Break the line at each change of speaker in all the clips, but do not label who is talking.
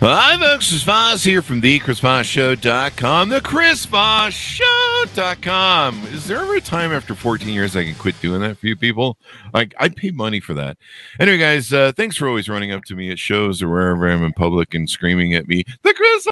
Well, hi, folks. Chris Voss here from the ChrisVossShow.com, the ChrisVossShow.com. Is there ever a time after 14 years I can quit doing that for you people? Like, I'd pay money for that. Anyway, guys, uh, thanks for always running up to me at shows or wherever I'm in public and screaming at me, the Chris!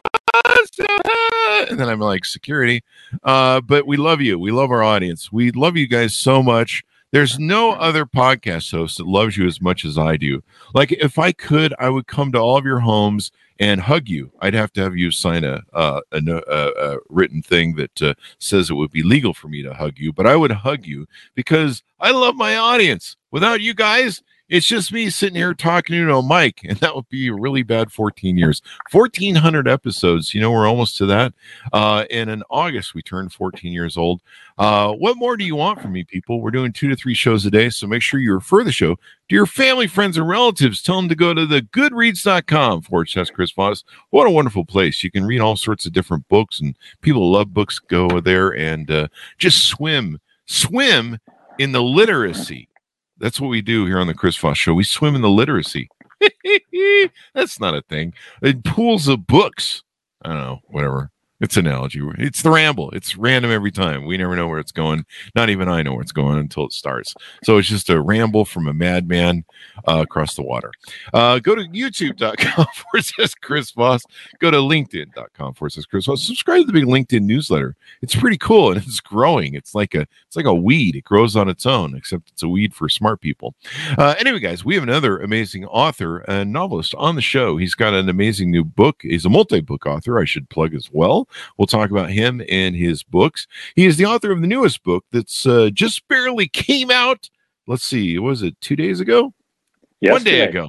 And then I'm like, security. Uh, but we love you. We love our audience. We love you guys so much. There's no other podcast host that loves you as much as I do. Like, if I could, I would come to all of your homes and hug you. I'd have to have you sign a uh, a, a, a, written thing that uh, says it would be legal for me to hug you, but I would hug you because I love my audience. Without you guys, it's just me sitting here talking to a mic, and that would be a really bad 14 years. 1,400 episodes. You know, we're almost to that. Uh, and in August, we turned 14 years old. Uh, what more do you want from me, people? We're doing two to three shows a day, so make sure you refer the show to your family, friends, and relatives. Tell them to go to the goodreads.com forward slash Chris Voss. What a wonderful place. You can read all sorts of different books, and people love books. Go there and uh, just swim, swim in the literacy that's what we do here on the Chris Voss Show. We swim in the literacy. That's not a thing. In pools of books. I don't know, whatever. It's analogy. It's the ramble. It's random every time. We never know where it's going. Not even I know where it's going until it starts. So it's just a ramble from a madman uh, across the water. Uh, go to youtube.com for says Chris Voss. Go to linkedin.com for says Chris Voss. Subscribe to the big LinkedIn newsletter. It's pretty cool and it's growing. It's like a it's like a weed. It grows on its own, except it's a weed for smart people. Uh, anyway, guys, we have another amazing author and novelist on the show. He's got an amazing new book. He's a multi-book author. I should plug as well. We'll talk about him and his books. He is the author of the newest book that's uh, just barely came out. Let's see, was it two days ago?
Yesterday.
One day ago.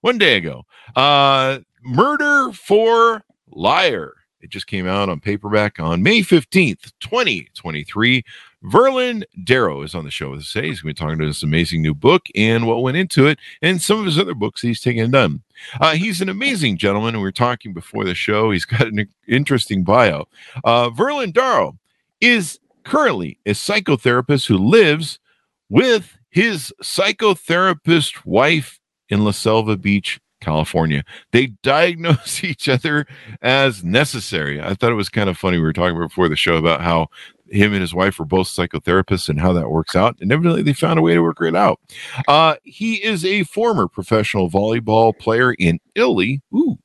One day ago. Uh, Murder for Liar. It just came out on paperback on May 15th, 2023. Verlin Darrow is on the show with us today. He's going to be talking to this amazing new book and what went into it and some of his other books he's taken and done. Uh, he's an amazing gentleman. And we were talking before the show. He's got an interesting bio. Uh, Verlin Darrow is currently a psychotherapist who lives with his psychotherapist wife in La Selva Beach, California. They diagnose each other as necessary. I thought it was kind of funny. We were talking before the show about how him and his wife were both psychotherapists and how that works out. And evidently they found a way to work it out. Uh, he is a former professional volleyball player in Italy. Ooh,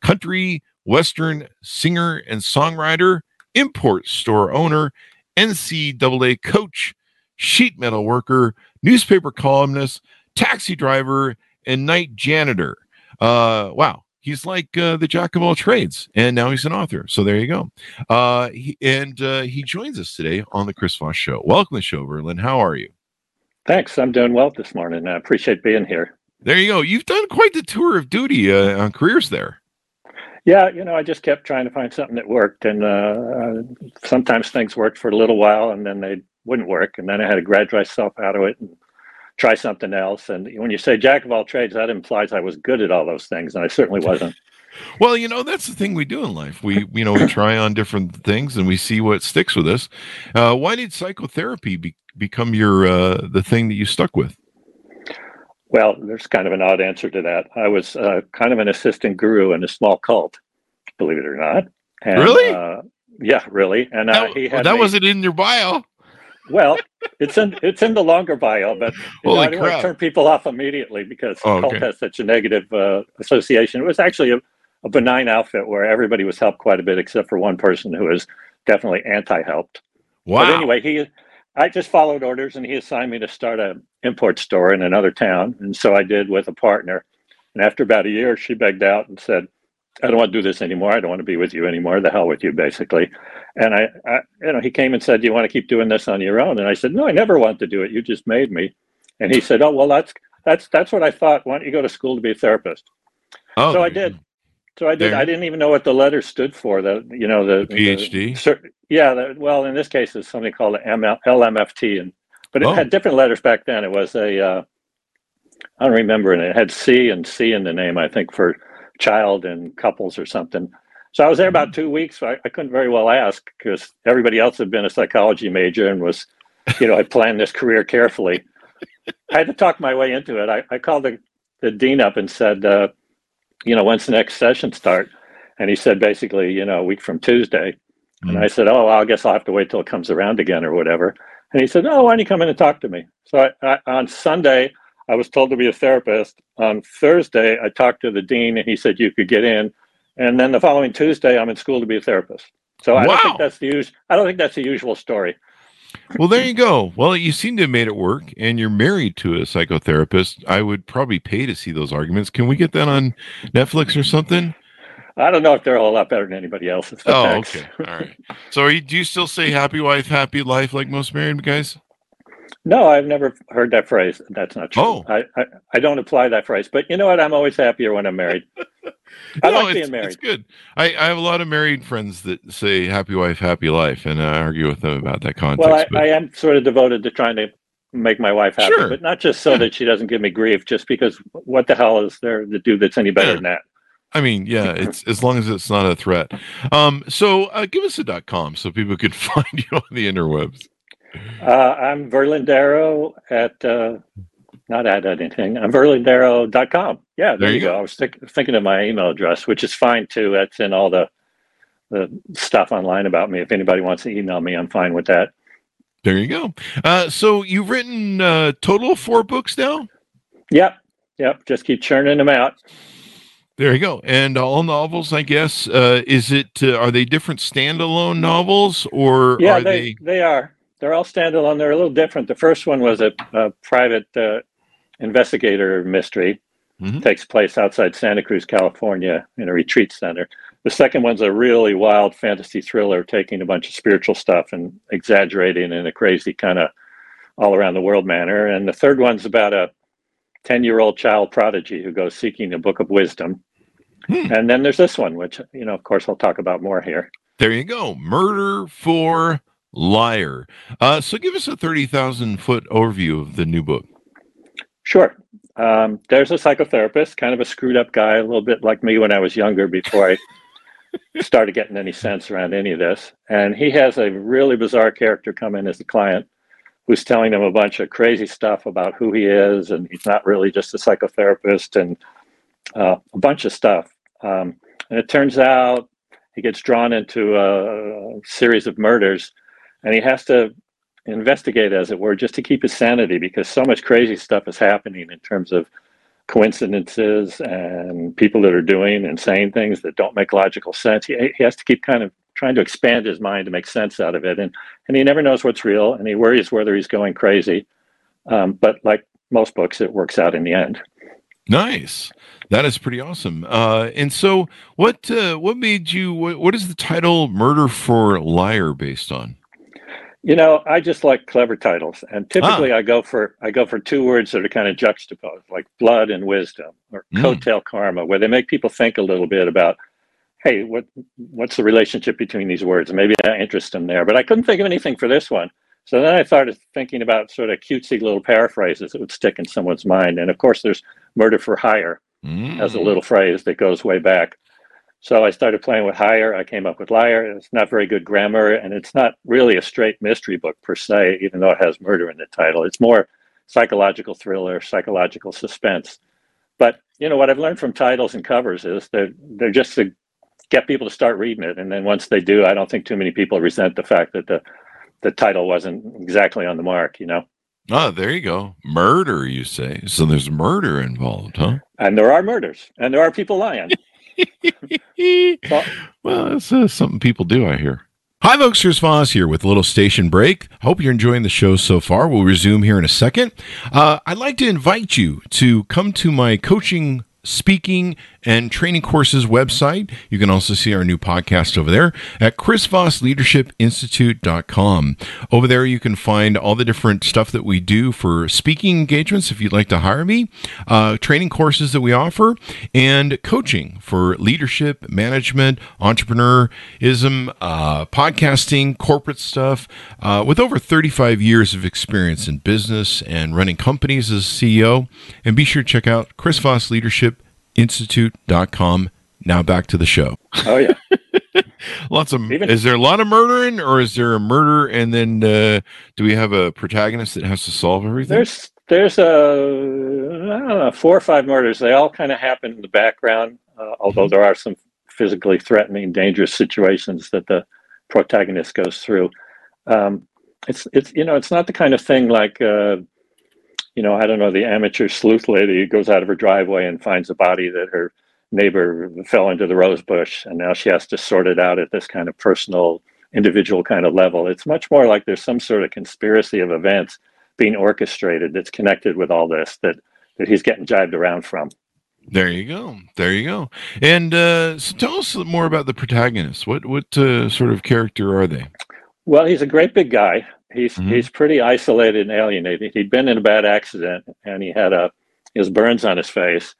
country western singer and songwriter, import store owner, NCAA coach, sheet metal worker, newspaper columnist, taxi driver, and night janitor. Uh, wow, he's like uh, the jack of all trades, and now he's an author. So there you go. Uh, he, and uh, he joins us today on the Chris Voss Show. Welcome to the show, Verlin. How are you?
Thanks. I'm doing well this morning. I appreciate being here.
There you go. You've done quite the tour of duty uh, on careers there.
Yeah, you know, I just kept trying to find something that worked, and uh, sometimes things worked for a little while, and then they wouldn't work, and then I had to graduate myself out of it and try something else. And when you say jack of all trades, that implies I was good at all those things, and I certainly wasn't.
well, you know, that's the thing we do in life. We, you know, we try on different things and we see what sticks with us. Uh, why did psychotherapy be, become your uh, the thing that you stuck with?
Well, there's kind of an odd answer to that. I was uh, kind of an assistant guru in a small cult, believe it or not.
And, really?
Uh, yeah, really. And uh,
that,
he had
that
me,
wasn't in your bio.
Well, it's in it's in the longer bio, but you know, I didn't want to turn people off immediately because
Oh,
cult
okay.
has such a negative uh, association. It was actually a, a benign outfit where everybody was helped quite a bit, except for one person who was definitely anti-helped.
Wow.
But anyway, he, I just followed orders, and he assigned me to start a import store in another town, and so I did with a partner. And after about a year, she begged out and said, "I don't want to do this anymore. I don't want to be with you anymore. The hell with you, basically." And I, I, you know, he came and said, "Do you want to keep doing this on your own?" And I said, "No, I never want to do it. You just made me." And he said, "Oh, well, that's that's that's what I thought. Why don't you go to school to be a therapist?"
Oh,
so I did. So I did.
There.
I didn't even know what the letter stood for. The you know the
PhD?
the yeah. The, well, in this case, it's something called ML, LMFT, and but it
Oh.
had different letters back then. It was a uh, I don't remember, and it had C and C in the name. I think for child and couples or something. So I was there
Mm-hmm.
about two weeks. So I, I couldn't very well ask because everybody else had been a psychology major and was, you know, had planned this career carefully. I had to talk my way into it. I, I called the, the dean up and said, uh, you know, when's the next session start? And he said basically, you know, a week from Tuesday. And
Mm.
I said, oh, well, I guess I'll have to wait till it comes around again or whatever. And he said, oh, why don't you come in and talk to me? So I, I, on Sunday, I was told to be a therapist. On Thursday, I talked to the dean and he said you could get in. And then the following Tuesday, I'm in school to be a therapist. So I don't think that's the us- I don't think that's the usual story.
Well, there you go. Well, you seem to have made it work, and you're married to a psychotherapist. I would probably pay to see those arguments. Can we get that on Netflix or something?
I don't know if they're a whole lot better than anybody else's.
Oh, okay. All right. So, you, do you still say "happy wife, happy life" like most married guys?
No, I've never heard that phrase. That's not true.
Oh.
I, I, I don't apply that phrase. But you know what? I'm always happier when I'm married. I
No,
like being married.
It's good. I, I have a lot of married friends that say "happy wife, happy life," and I argue with them about that context.
Well, I,
but
I am sort of devoted to trying to make my wife happy,
Sure.
but not just so
Yeah.
that she doesn't give me grief, just because what the hell is there to do that's any better
Yeah.
than that?
I mean, yeah, it's as long as it's not a threat. Um, so uh, give us a dot com so people could find you on the interwebs.
Uh, I'm Verlandero at, uh, not at anything, I'm verlindarrow.com. Yeah, there,
There
you go.
go.
I was think, thinking of my email address, which is fine too. That's in all the, the stuff online about me. If anybody wants to email me, I'm fine with that.
There you go. Uh, so you've written uh, total of four books now.
Yep. Yep. Just keep churning them out.
There you go. And all novels, I guess. Uh, is it? Uh, are they different standalone novels, or
Yeah,
are
they,
they?
they are. They're all standalone. They're a little different. The first one was a, a private uh, investigator mystery.
Mhm.
Takes place outside Santa Cruz, California, in a retreat center. The second one's a really wild fantasy thriller, taking a bunch of spiritual stuff and exaggerating in a crazy kind of all around the world manner. And the third one's about a 10 year old child prodigy who goes seeking a book of wisdom.
Hmm.
And then there's this one, which, you know, of course, I'll talk about more here.
There you go. Murder for liar. Uh, so give us a thirty thousand foot overview of the new book.
Sure. Um, there's a psychotherapist, kind of a screwed up guy, a little bit like me when I was younger before I started getting any sense around any of this. And he has a really bizarre character come in as a client who's telling him a bunch of crazy stuff about who he is. And he's not really just a psychotherapist and uh, a bunch of stuff. Um, and it turns out he gets drawn into a series of murders and he has to investigate, as it were, just to keep his sanity because so much crazy stuff is happening in terms of coincidences and people that are doing and saying things that don't make logical sense. He, he has to keep kind of trying to expand his mind to make sense out of it. And, and he never knows what's real and he worries whether he's going crazy. Um, but like most books, it works out in the end.
Nice. That is pretty awesome. Uh, and so, what uh, what made you? What, what is the title "Murder for Liar" based on?
You know, I just like clever titles, and typically I go for I go for two words that are kind of juxtaposed, like blood and wisdom, or
Mm.
coattail karma, where they make people think a little bit about, hey, what what's the relationship between these words? Maybe that interests them there. But I couldn't think of anything for this one, so then I started thinking about sort of cutesy little paraphrases that would stick in someone's mind. And of course, there's murder for hire as a
Mm.
little phrase that goes way back. So I started playing with hire. I came up with liar. It's not very good grammar, and it's not really a straight mystery book per se, even though it has murder in the title. It's more psychological thriller, psychological suspense. But you know what I've learned from titles and covers is they're they're just to get people to start reading it, and then once they do, I don't think too many people resent the fact that the the title wasn't exactly on the mark. You know,
Ah, there you go. Murder, you say. So there's murder involved, huh?
and there are murders, and there are people lying. Well-
that's uh, something people do, I hear. Hi, folks. Here's Voss here with a little station break. Hope you're enjoying the show so far. We'll resume here in a second. Uh, I'd like to invite you to come to my coaching, speaking, and training courses website. You can also see our new podcast over there at chrisvossleadershipinstitute.com. Over there, you can find all the different stuff that we do for speaking engagements if you'd like to hire me, uh, training courses that we offer, and coaching for leadership, management, entrepreneurism, uh, podcasting, corporate stuff. Uh, with over 35 years of experience in business and running companies as CEO. And be sure to check out Chris Voss Leadership Institute.com. Now back to the show.
Oh yeah.
Lots of Even, is there a lot of murdering or is there a murder and then uh, do we have a protagonist that has to solve everything?
There's there's a I don't know four or five murders. They all kind of happen in the background, uh, although there are some physically threatening, dangerous situations that the protagonist goes through. Um, it's it's you know it's not the kind of thing like uh, you know I don't know the amateur sleuth lady who goes out of her driveway and finds a body that her neighbor fell into the rose bush and now she has to sort it out at this kind of personal individual kind of level. It's much more like there's some sort of conspiracy of events being orchestrated that's connected with all this that that he's getting jibed around from.
There you go. There you go. And uh, so tell us more about the protagonists. What what uh, sort of character are they?
Well, he's a great big guy. He's mm-hmm. he's pretty isolated and alienated. He'd been in a bad accident and he had a his burns on his face.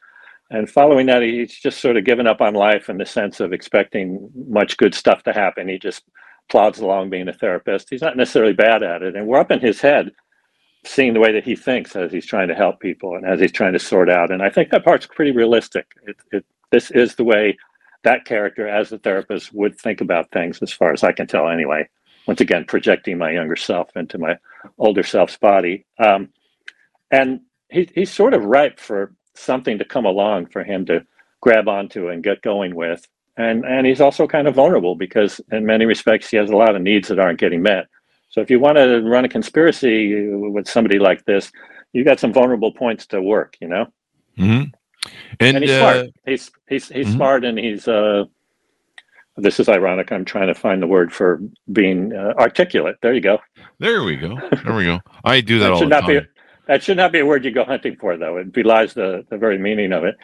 And following that, he's just sort of given up on life in the sense of expecting much good stuff to happen. He just plods along being a therapist. He's not necessarily bad at it. And we're up in his head seeing the way that he thinks as he's trying to help people and as he's trying to sort out. And I think that part's pretty realistic. It, it, this is the way that character, as a therapist, would think about things, as far as I can tell, anyway once again projecting my younger self into my older self's body. Um, and he, he's sort of ripe for something to come along for him to grab onto and get going with. And and he's also kind of vulnerable because in many respects he has a lot of needs that aren't getting met. So if you want to run a conspiracy with somebody like this you got some vulnerable points to work you know?
Mm-hmm. and,
and, he's uh, smart he's he's he's mm-hmm. smart and he's uh this is ironic. I'm trying to find the word for being uh, articulate. There you go.
There we go. There we go. I do that, that all should the
not
time.
Be, that should not be a word you go hunting for, though. It belies the, the very meaning of it.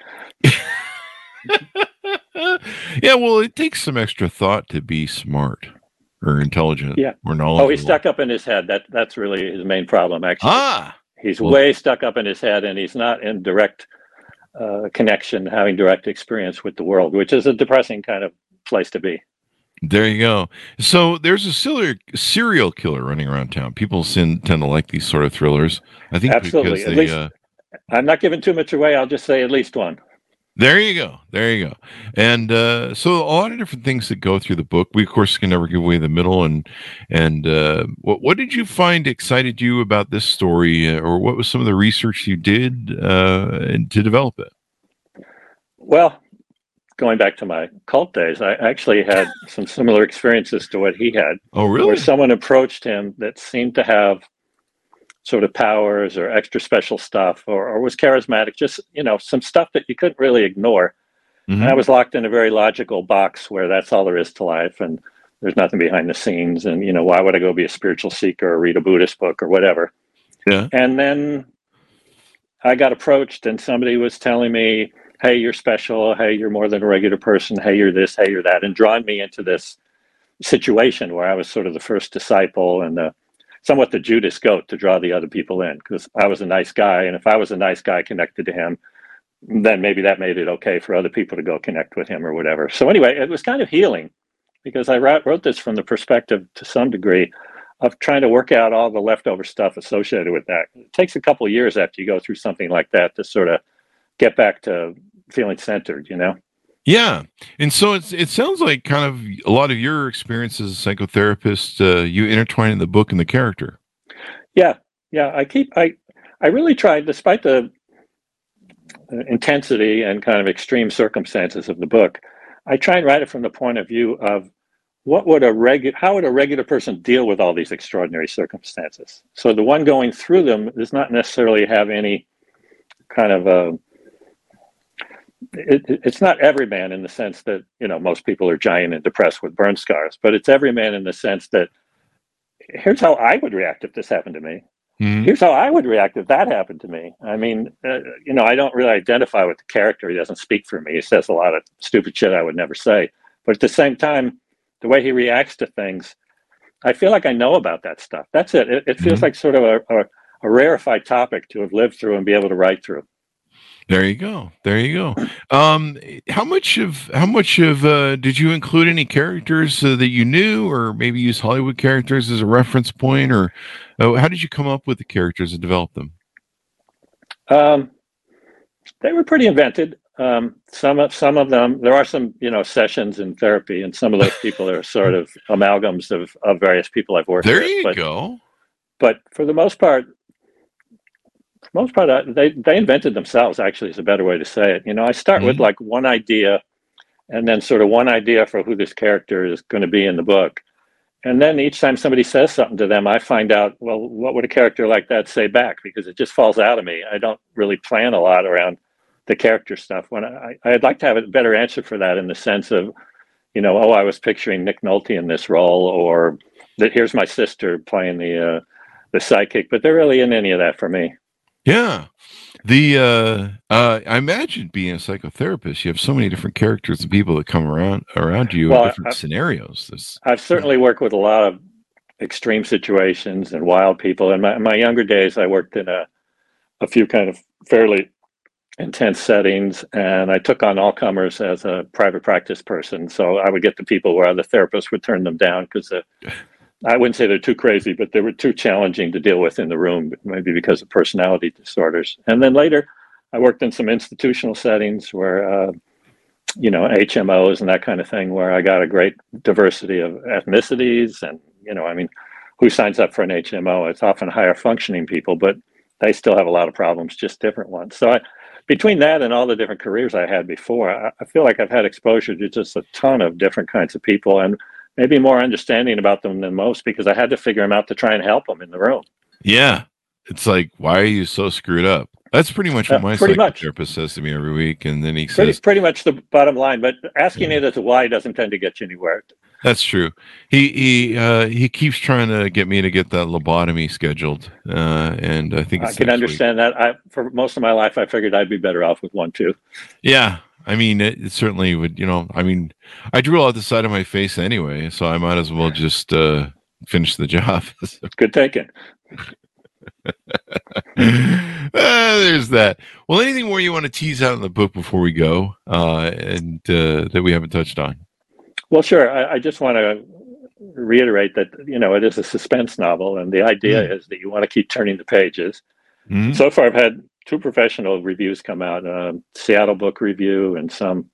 yeah, well, it takes some extra thought to be smart or intelligent
yeah.
or knowledgeable.
Oh, he's stuck up in his head. That That's really his main problem, actually.
Ah!
He's well, way stuck up in his head, and he's not in direct uh, connection, having direct experience with the world, which is a depressing kind of place to be.
There you go. So there's a serial serial killer running around town. People tend to like these sort of thrillers. I think
absolutely. They, at least, uh, I'm not giving too much away. I'll just say at least one.
There you go. There you go. And uh, so a lot of different things that go through the book. We of course can never give away the middle. And and uh, what what did you find excited you about this story, uh, or what was some of the research you did uh, to develop it?
Well, going back to my cult days, I actually had some similar experiences to what he had.
Oh, really?
Where someone approached him that seemed to have sort of powers or extra special stuff or, or was charismatic, just, you know, some stuff that you couldn't really ignore. Mm-hmm. And I was locked in a very logical box where that's all there is to life and there's nothing behind the scenes. And, you know, why would I go be a spiritual seeker or read a Buddhist book or whatever?
Yeah.
And then I got approached and somebody was telling me, hey, you're special. Hey, you're more than a regular person. Hey, you're this. Hey, you're that. And drawing me into this situation where I was sort of the first disciple and the, somewhat the Judas goat to draw the other people in because I was a nice guy. And if I was a nice guy connected to him, then maybe that made it okay for other people to go connect with him or whatever. So, anyway, it was kind of healing because I wrote this from the perspective to some degree of trying to work out all the leftover stuff associated with that. It takes a couple years after you go through something like that to sort of get back to feeling centered, you know?
Yeah. And so it's, it sounds like kind of a lot of your experience as a psychotherapist, uh, you intertwine in the book and the character.
Yeah. Yeah. I keep, I, I really tried, despite the intensity and kind of extreme circumstances of the book, I try and write it from the point of view of what would a regular, how would a regular person deal with all these extraordinary circumstances? So the one going through them does not necessarily have any kind of a it, it's not every man in the sense that you know most people are giant and depressed with burn scars, but it's every man in the sense that here's how I would react if this happened to me. Mm-hmm. Here's how I would react if that happened to me. I mean, uh, you know, I don't really identify with the character. He doesn't speak for me. He says a lot of stupid shit I would never say. But at the same time, the way he reacts to things, I feel like I know about that stuff. That's it. It, it feels mm-hmm. like sort of a, a, a rarefied topic to have lived through and be able to write through.
There you go. There you go. Um, how much of how much of uh, did you include any characters uh, that you knew, or maybe use Hollywood characters as a reference point, or uh, how did you come up with the characters and develop them?
Um, they were pretty invented. Um, some of some of them, there are some you know sessions in therapy, and some of those people are sort of amalgams of, of various people I've worked.
There
with.
you
but,
go.
But for the most part, most part, they they invented themselves. Actually, is a better way to say it. You know, I start mm-hmm. with like one idea, and then sort of one idea for who this character is going to be in the book, and then each time somebody says something to them, I find out well, what would a character like that say back? Because it just falls out of me. I don't really plan a lot around the character stuff. When I, I'd like to have a better answer for that in the sense of, you know, oh, I was picturing Nick Nolte in this role, or that here's my sister playing the uh, the psychic, but there really isn't any of that for me.
Yeah. The uh, uh, I imagine being a psychotherapist, you have so many different characters and people that come around around you well, in different I've, scenarios. This,
I've certainly worked with a lot of extreme situations and wild people. In my, in my younger days, I worked in a a few kind of fairly intense settings, and I took on all comers as a private practice person. So I would get the people where other therapists would turn them down because I wouldn't say they're too crazy, but they were too challenging to deal with in the room, maybe because of personality disorders. And then later, I worked in some institutional settings where, uh, you know, HMOs and that kind of thing, where I got a great diversity of ethnicities. And, you know, I mean, who signs up for an HMO? It's often higher functioning people, but they still have a lot of problems, just different ones. So I, between that and all the different careers I had before, I, I feel like I've had exposure to just a ton of different kinds of people. And maybe more understanding about them than most because I had to figure them out to try and help them in the room.
Yeah. It's like, why are you so screwed up? That's pretty much what my psychotherapist much. says to me every week. And then he
pretty,
says,
pretty much the bottom line, but asking yeah. it as a why doesn't tend to get you anywhere.
That's true. He he uh, he keeps trying to get me to get that lobotomy scheduled, uh, and I think
I can understand week. that. I for most of my life, I figured I'd be better off with one too.
Yeah, I mean, it, it, certainly would. You know, I mean, I drew out the side of my face anyway, so I might as well just uh, finish the job.
Good thinking.
uh, there's that. Well, anything more you want to tease out in the book before we go, uh, and uh, that we haven't touched on?
Well, sure. I, I, just want to reiterate that you know it is a suspense novel, and the idea mm. is that you want to keep turning the pages. Mm. So far, I've had two professional reviews come out uh, Seattle Book Review and some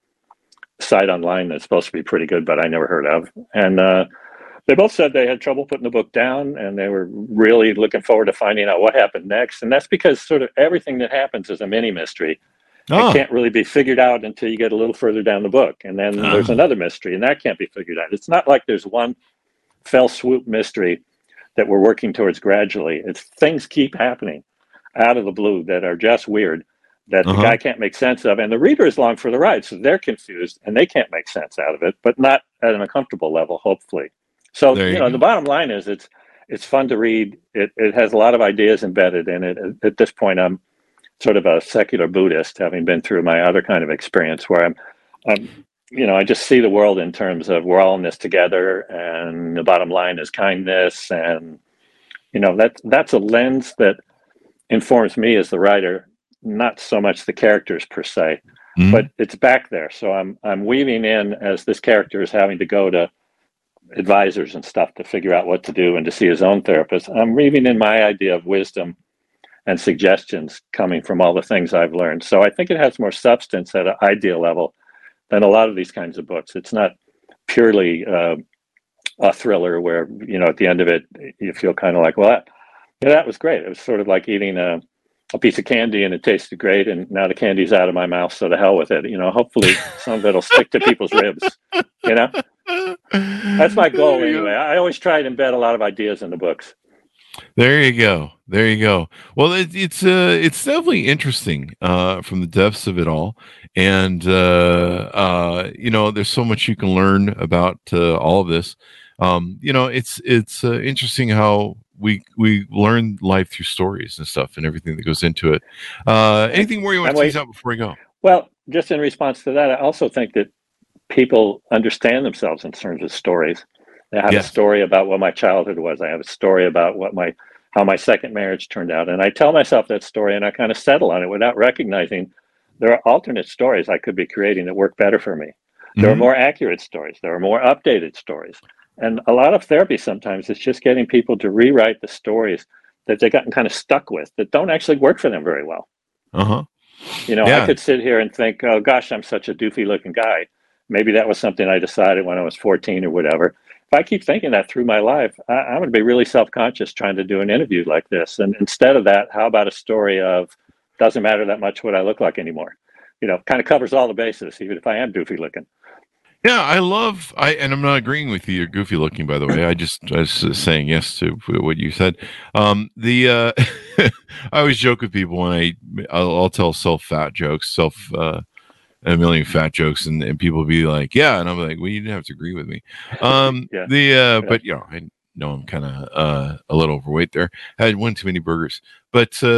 site online that's supposed to be pretty good, but I never heard of. And uh, they both said they had trouble putting the book down and they were really looking forward to finding out what happened next. And that's because sort of everything that happens is a mini mystery. Oh. It can't really be figured out until you get a little further down the book. And then oh. there's another mystery, and that can't be figured out. It's not like there's one fell swoop mystery that we're working towards gradually. It's things keep happening out of the blue that are just weird that uh-huh. the guy can't make sense of and the reader is along for the ride so they're confused and they can't make sense out of it but not at an uncomfortable level hopefully so you, you, know go. the bottom line is it's it's fun to read it, it has a lot of ideas embedded in it at this point i'm sort of a secular buddhist having been through my other kind of experience where i'm i'm you know i just see the world in terms of we're all in this together and the bottom line is kindness and you know that that's a lens that informs me as the writer, not so much the characters per se, mm-hmm. but it's back there. So I'm I'm weaving in as this character is having to go to advisors and stuff to figure out what to do and to see his own therapist. I'm weaving in my idea of wisdom and suggestions coming from all the things I've learned. So I think it has more substance at an ideal level than a lot of these kinds of books. It's not purely uh, a thriller where you know at the end of it you feel kind of like well that, yeah, that was great. It was sort of like eating a, a piece of candy and it tasted great, and now the candy's out of my mouth, so the hell with it. You know, hopefully some of it'll stick to people's ribs. You know, that's my goal anyway. I always try to embed a lot of ideas in the books.
There you go. There you go. Well, it, it's uh, it's definitely interesting uh, from the depths of it all, and uh, uh, you know, there's so much you can learn about uh, all of this. Um, you know, it's it's uh, interesting how we we learn life through stories and stuff and everything that goes into it. Uh, anything more you want to tease out before we go?
Well, just in response to that, I also think that people understand themselves in terms of stories. I have
Yes.
a story about what my childhood was. I have a story about what my how my second marriage turned out, and I tell myself that story, and I kind of settle on it without recognizing there are alternate stories I could be creating that work better for me. There are
Mhm.
more accurate stories. There are more updated stories, and a lot of therapy sometimes is just getting people to rewrite the stories that they've gotten kind of stuck with that don't actually work for them very well.
Uh-huh.
You know,
Yeah.
I could sit here and think, oh gosh, I'm such a doofy looking guy. Maybe that was something I decided when I was 14 or whatever. If I keep thinking that through my life, I, I'm going to be really self conscious trying to do an interview like this. And instead of that, how about a story of doesn't matter that much what I look like anymore? You know, kind of covers all the bases, even if I am doofy looking.
Yeah, I love I and I'm not agreeing with you. You're goofy looking, by the way. I just I was saying yes to what you said. Um, the uh, I always joke with people when I I'll, I'll tell self fat jokes, self uh, a million fat jokes, and, and people be like, yeah, and I'm like, well, you didn't have to agree with me. Um,
Yeah.
the uh, but you know, I know I'm kind of uh, a little overweight there. I had one too many burgers, but uh,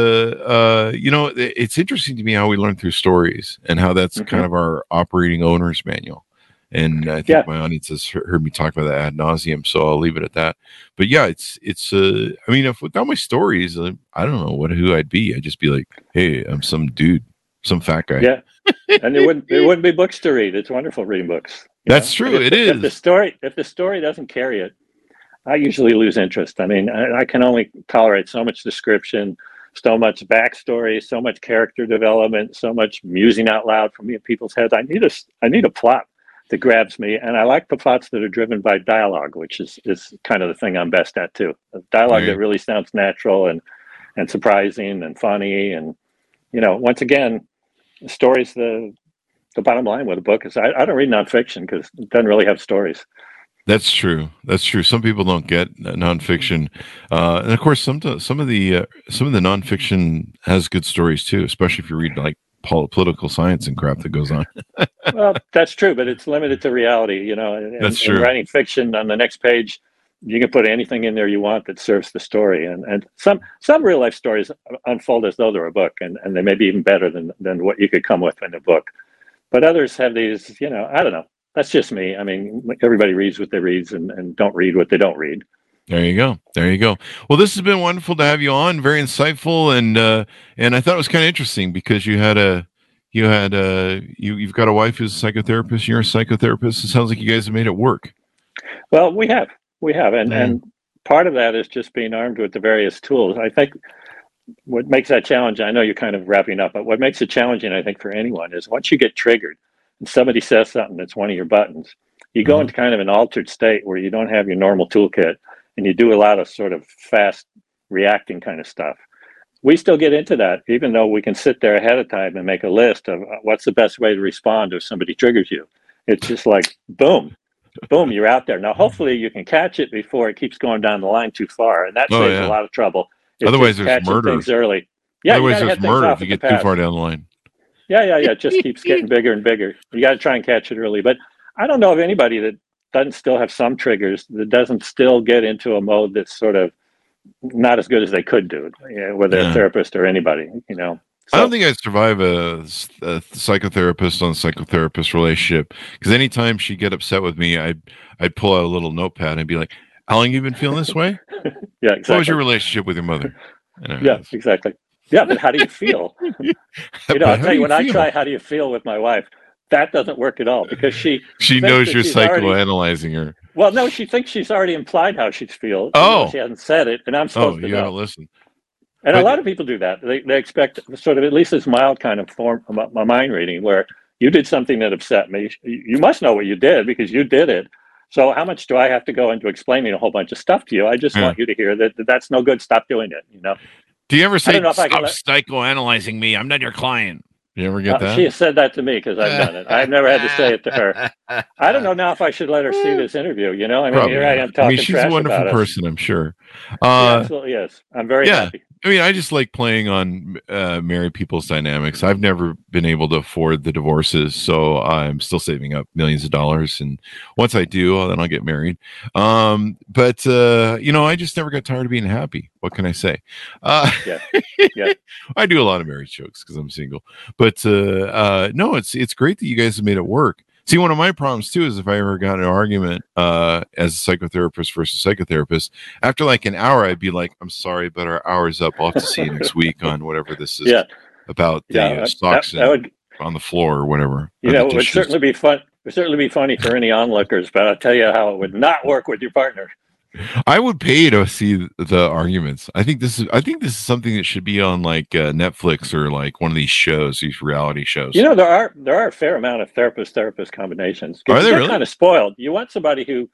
uh, you know, it- it's interesting to me how we learn through stories and how that's
Mhm.
kind of our operating owner's manual. And I think
Yeah.
my audience has heard me talk about that ad nauseum, so I'll leave it at that. But yeah, it's it's. Uh, I mean, if without my stories, uh, I don't know what who I'd be. I'd just be like, hey, I'm some dude, some fat guy.
Yeah. and there wouldn't there wouldn't be books to read. It's wonderful reading books.
That's
know?
true,
if
it
the- If the story if the story doesn't carry it, I usually lose interest. I mean, I, I can only tolerate so much description, so much backstory, so much character development, so much musing out loud from people's heads. I need a, I need a plot that grabs me, and I like the plots that are driven by dialogue, which is is kind of the thing I'm best at too. A dialogue
Right.
that really sounds natural and and surprising and funny and you know once again stories the the bottom line with a book is I, I don't read nonfiction because it doesn't really have stories.
That's true. That's true. Some people don't get nonfiction, uh, and of course, some some of the uh, some of the nonfiction has good stories too. Especially if you read like political science and crap that goes on.
well, that's true, but it's limited to reality. You know, and,
That's true.
writing fiction on the next page, you can put anything in there you want that serves the story. And and some some real life stories unfold as though they're a book, and, and they may be even better than than what you could come with in a book. But others have these, you know, I don't know. That's just me. I mean, everybody reads what they reads and, and don't read what they don't read.
There you go. There you go. Well, this has been wonderful to have you on. Very insightful, and uh, and I thought it was kind of interesting because you had a you had a you you've got a wife who's a psychotherapist. You're a psychotherapist. It sounds like you guys have made it work.
Well, we have, we have, and
Yeah.
and part of that is just being armed with the various tools. I think what makes that challenge. I know you're kind of wrapping up, but what makes it challenging, I think, for anyone is once you get triggered and somebody says something that's one of your buttons, you go
Mhm.
into kind of an altered state where you don't have your normal toolkit, and you do a lot of sort of fast reacting kind of stuff. We still get into that, even though we can sit there ahead of time and make a list of uh, what's the best way to respond if somebody triggers you. It's just like boom, boom, you're out there. Now, hopefully, you can catch it before it keeps going down the line too far, and that
Oh,
saves
yeah.
a lot of trouble. It's
Otherwise, there's murder.
Things early. Yeah,
Otherwise, there's murder if you get too far down the line.
Yeah, yeah, yeah. It just keeps getting bigger and bigger. You got to try and catch it early. But I don't know of anybody that doesn't still have some triggers that doesn't still get into a mode that's sort of not as good as they could do, you know, whether
Yeah.
a therapist or anybody. You know,
I don't think I'd survive a, a psychotherapist on psychotherapist relationship because anytime she'd get upset with me, I'd I'd pull out a little notepad and be like, "How long you been feeling this way?
yeah, exactly.
What was your relationship with your mother?"
Yeah,
was,
exactly. Yeah, but how do you feel? You know, I'll tell
do
you when I try, how do you feel with my wife? That doesn't work at all because she.
she knows you're
she's already-
psychoanalyzing her.
Well, no, she thinks she's already implied how she feels.
Oh.
she hasn't said it, and I'm
Oh,
supposed to
you
know.
haven't listened.
And
But-
a lot of people do that. They, they expect sort of at least this mild kind of form of my mind reading where you did something that upset me. You must know what you did because you did it. So how much do I have to go into explaining a whole bunch of stuff to you? I just
Yeah.
want you to hear that, that that's no good. Stop doing it. You know,
Do you ever say,
don't know if I can
"Stop psychoanalyzing me. I'm not your client"? You ever get
Uh,
that?
she has said that to me because I've done it. I've never had to say it to her. I don't know now if I should let her see this interview. You know, I mean,
Probably
here I am talking
I mean, she's a wonderful
about us.
person, I'm sure. Uh,
absolutely is. I'm very
yeah.
happy.
I mean, I just like playing on uh, married people's dynamics. I've never been able to afford the divorces, so I'm still saving up millions of dollars. And once I do, then I'll get married. Um, but uh, you know, I just never got tired of being happy. What can I say? Uh,
Yeah. Yeah.
I do a lot of marriage jokes because I'm single. But uh, uh, no, it's it's great that you guys have made it work. See, one of my problems too is if I ever got an argument uh, as a psychotherapist versus psychotherapist, after like an hour, I'd be like, "I'm sorry, but our hour's up. I'll have to see you next week on whatever this is
Yeah.
about the
Yeah.
uh, stocks
that, that would
on the floor or whatever."
you
or
know it would certainly be fun. It would certainly be funny for any onlookers, but I'll tell you how it would not work with your partner.
I would pay to see the arguments. I think this is. I think this is something that should be on like uh, Netflix or like one of these shows, these reality shows.
You know, there are there are a fair amount of therapist therapist combinations.
Are they really?
kind of spoiled? You want somebody who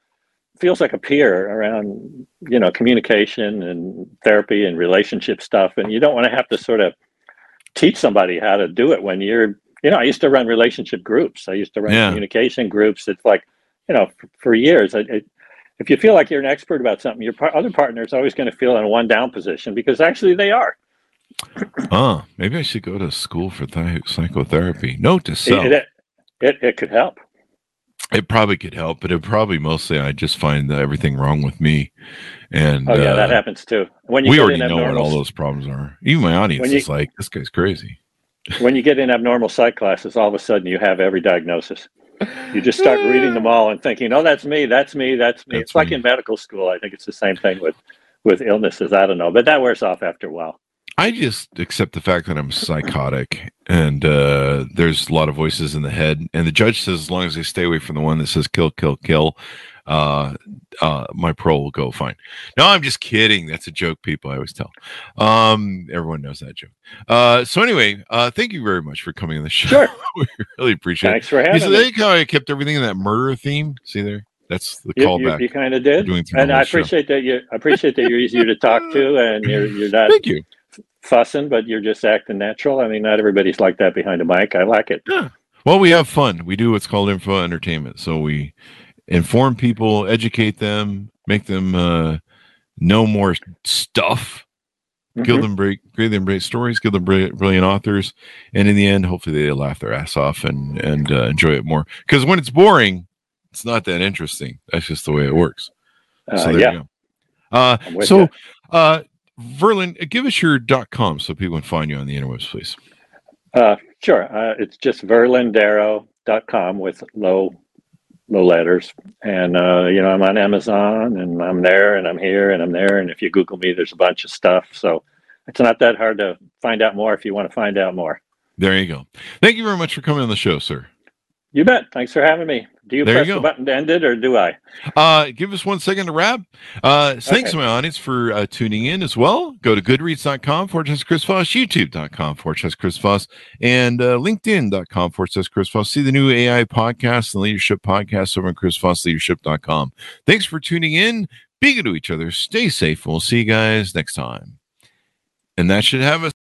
feels like a peer around, you know, communication and therapy and relationship stuff, and you don't want to have to sort of teach somebody how to do it when you're. You know, I used to run relationship groups. I used to run
Yeah.
communication groups. It's like, you know, for, for years. It, if you feel like you're an expert about something, your par- other partner is always going to feel in a one down position because actually they are.
Oh, maybe I should go to school for thi- psychotherapy. Note to self.
It, it, it, it could help.
It probably could help, but it probably mostly I just find that everything wrong with me. And
Oh yeah, that
uh,
happens too. When you
we already
in
know what all those problems are. Even my audience
you-
is like, this guy's crazy.
when you get in abnormal psych classes, all of a sudden you have every diagnosis. You just start reading them all and thinking, "Oh, that's me. That's me. That's me."
That's
it's like in medical school. I think it's the same thing with with illnesses. I don't know, but that wears off after a while.
I just accept the fact that I'm psychotic and uh, there's a lot of voices in the head. And the judge says, as long as they stay away from the one that says kill, kill, kill, uh, uh, my parole will go fine. No, I'm just kidding. That's a joke, people. I always tell. Um, everyone knows that joke. Uh, so, anyway, uh, thank you very much for coming on the show.
Sure.
we really appreciate
Thanks for
it. You
having
see,
me.
they how I kept everything in that murder theme. See there? That's the
You, you,
callback.
you kind of did,
doing through the
and I
show.
appreciate that you. I appreciate that you're easier to talk to, and you're you're not
Thank you.
Fussing, but you're just acting natural. I mean, not everybody's like that behind a mic. I like it.
Well, we have fun. We do what's called info entertainment. So we inform people, educate them, make them uh, know more stuff, give
Mhm.
them great, give them great stories, give them brilliant, authors, and in the end, hopefully, they laugh their ass off and and uh, enjoy it more. Because when it's boring, it's not that interesting. That's just the way it works.
Uh,
So there
yeah,
you go. Uh, so, uh, Verlin, give us your dot com so people can find you on the interwebs, please.
Uh, sure. Uh, it's just verlindarrow.com with low low letters. And, uh, you know, I'm on Amazon and I'm there and I'm here and I'm there. And if you Google me, there's a bunch of stuff. So it's not that hard to find out more if you want to find out more.
There you go. Thank you very much for coming on the show, sir.
You bet. Thanks for having me. Do you
There
press
go.
the button to end it or do I?
Uh, give us one second to wrap. Uh, thanks
Okay.
to my audience for uh, tuning in as well. Go to goodreads.com forward slash Chris Voss, youtube.com forward slash Chris Voss, and uh, linkedin.com forward slash Chris Voss. See the new AI podcast and leadership podcast over at chrisvossleadership.com. Thanks for tuning in. Be good to each other. Stay safe. We'll see you guys next time. And that should have us.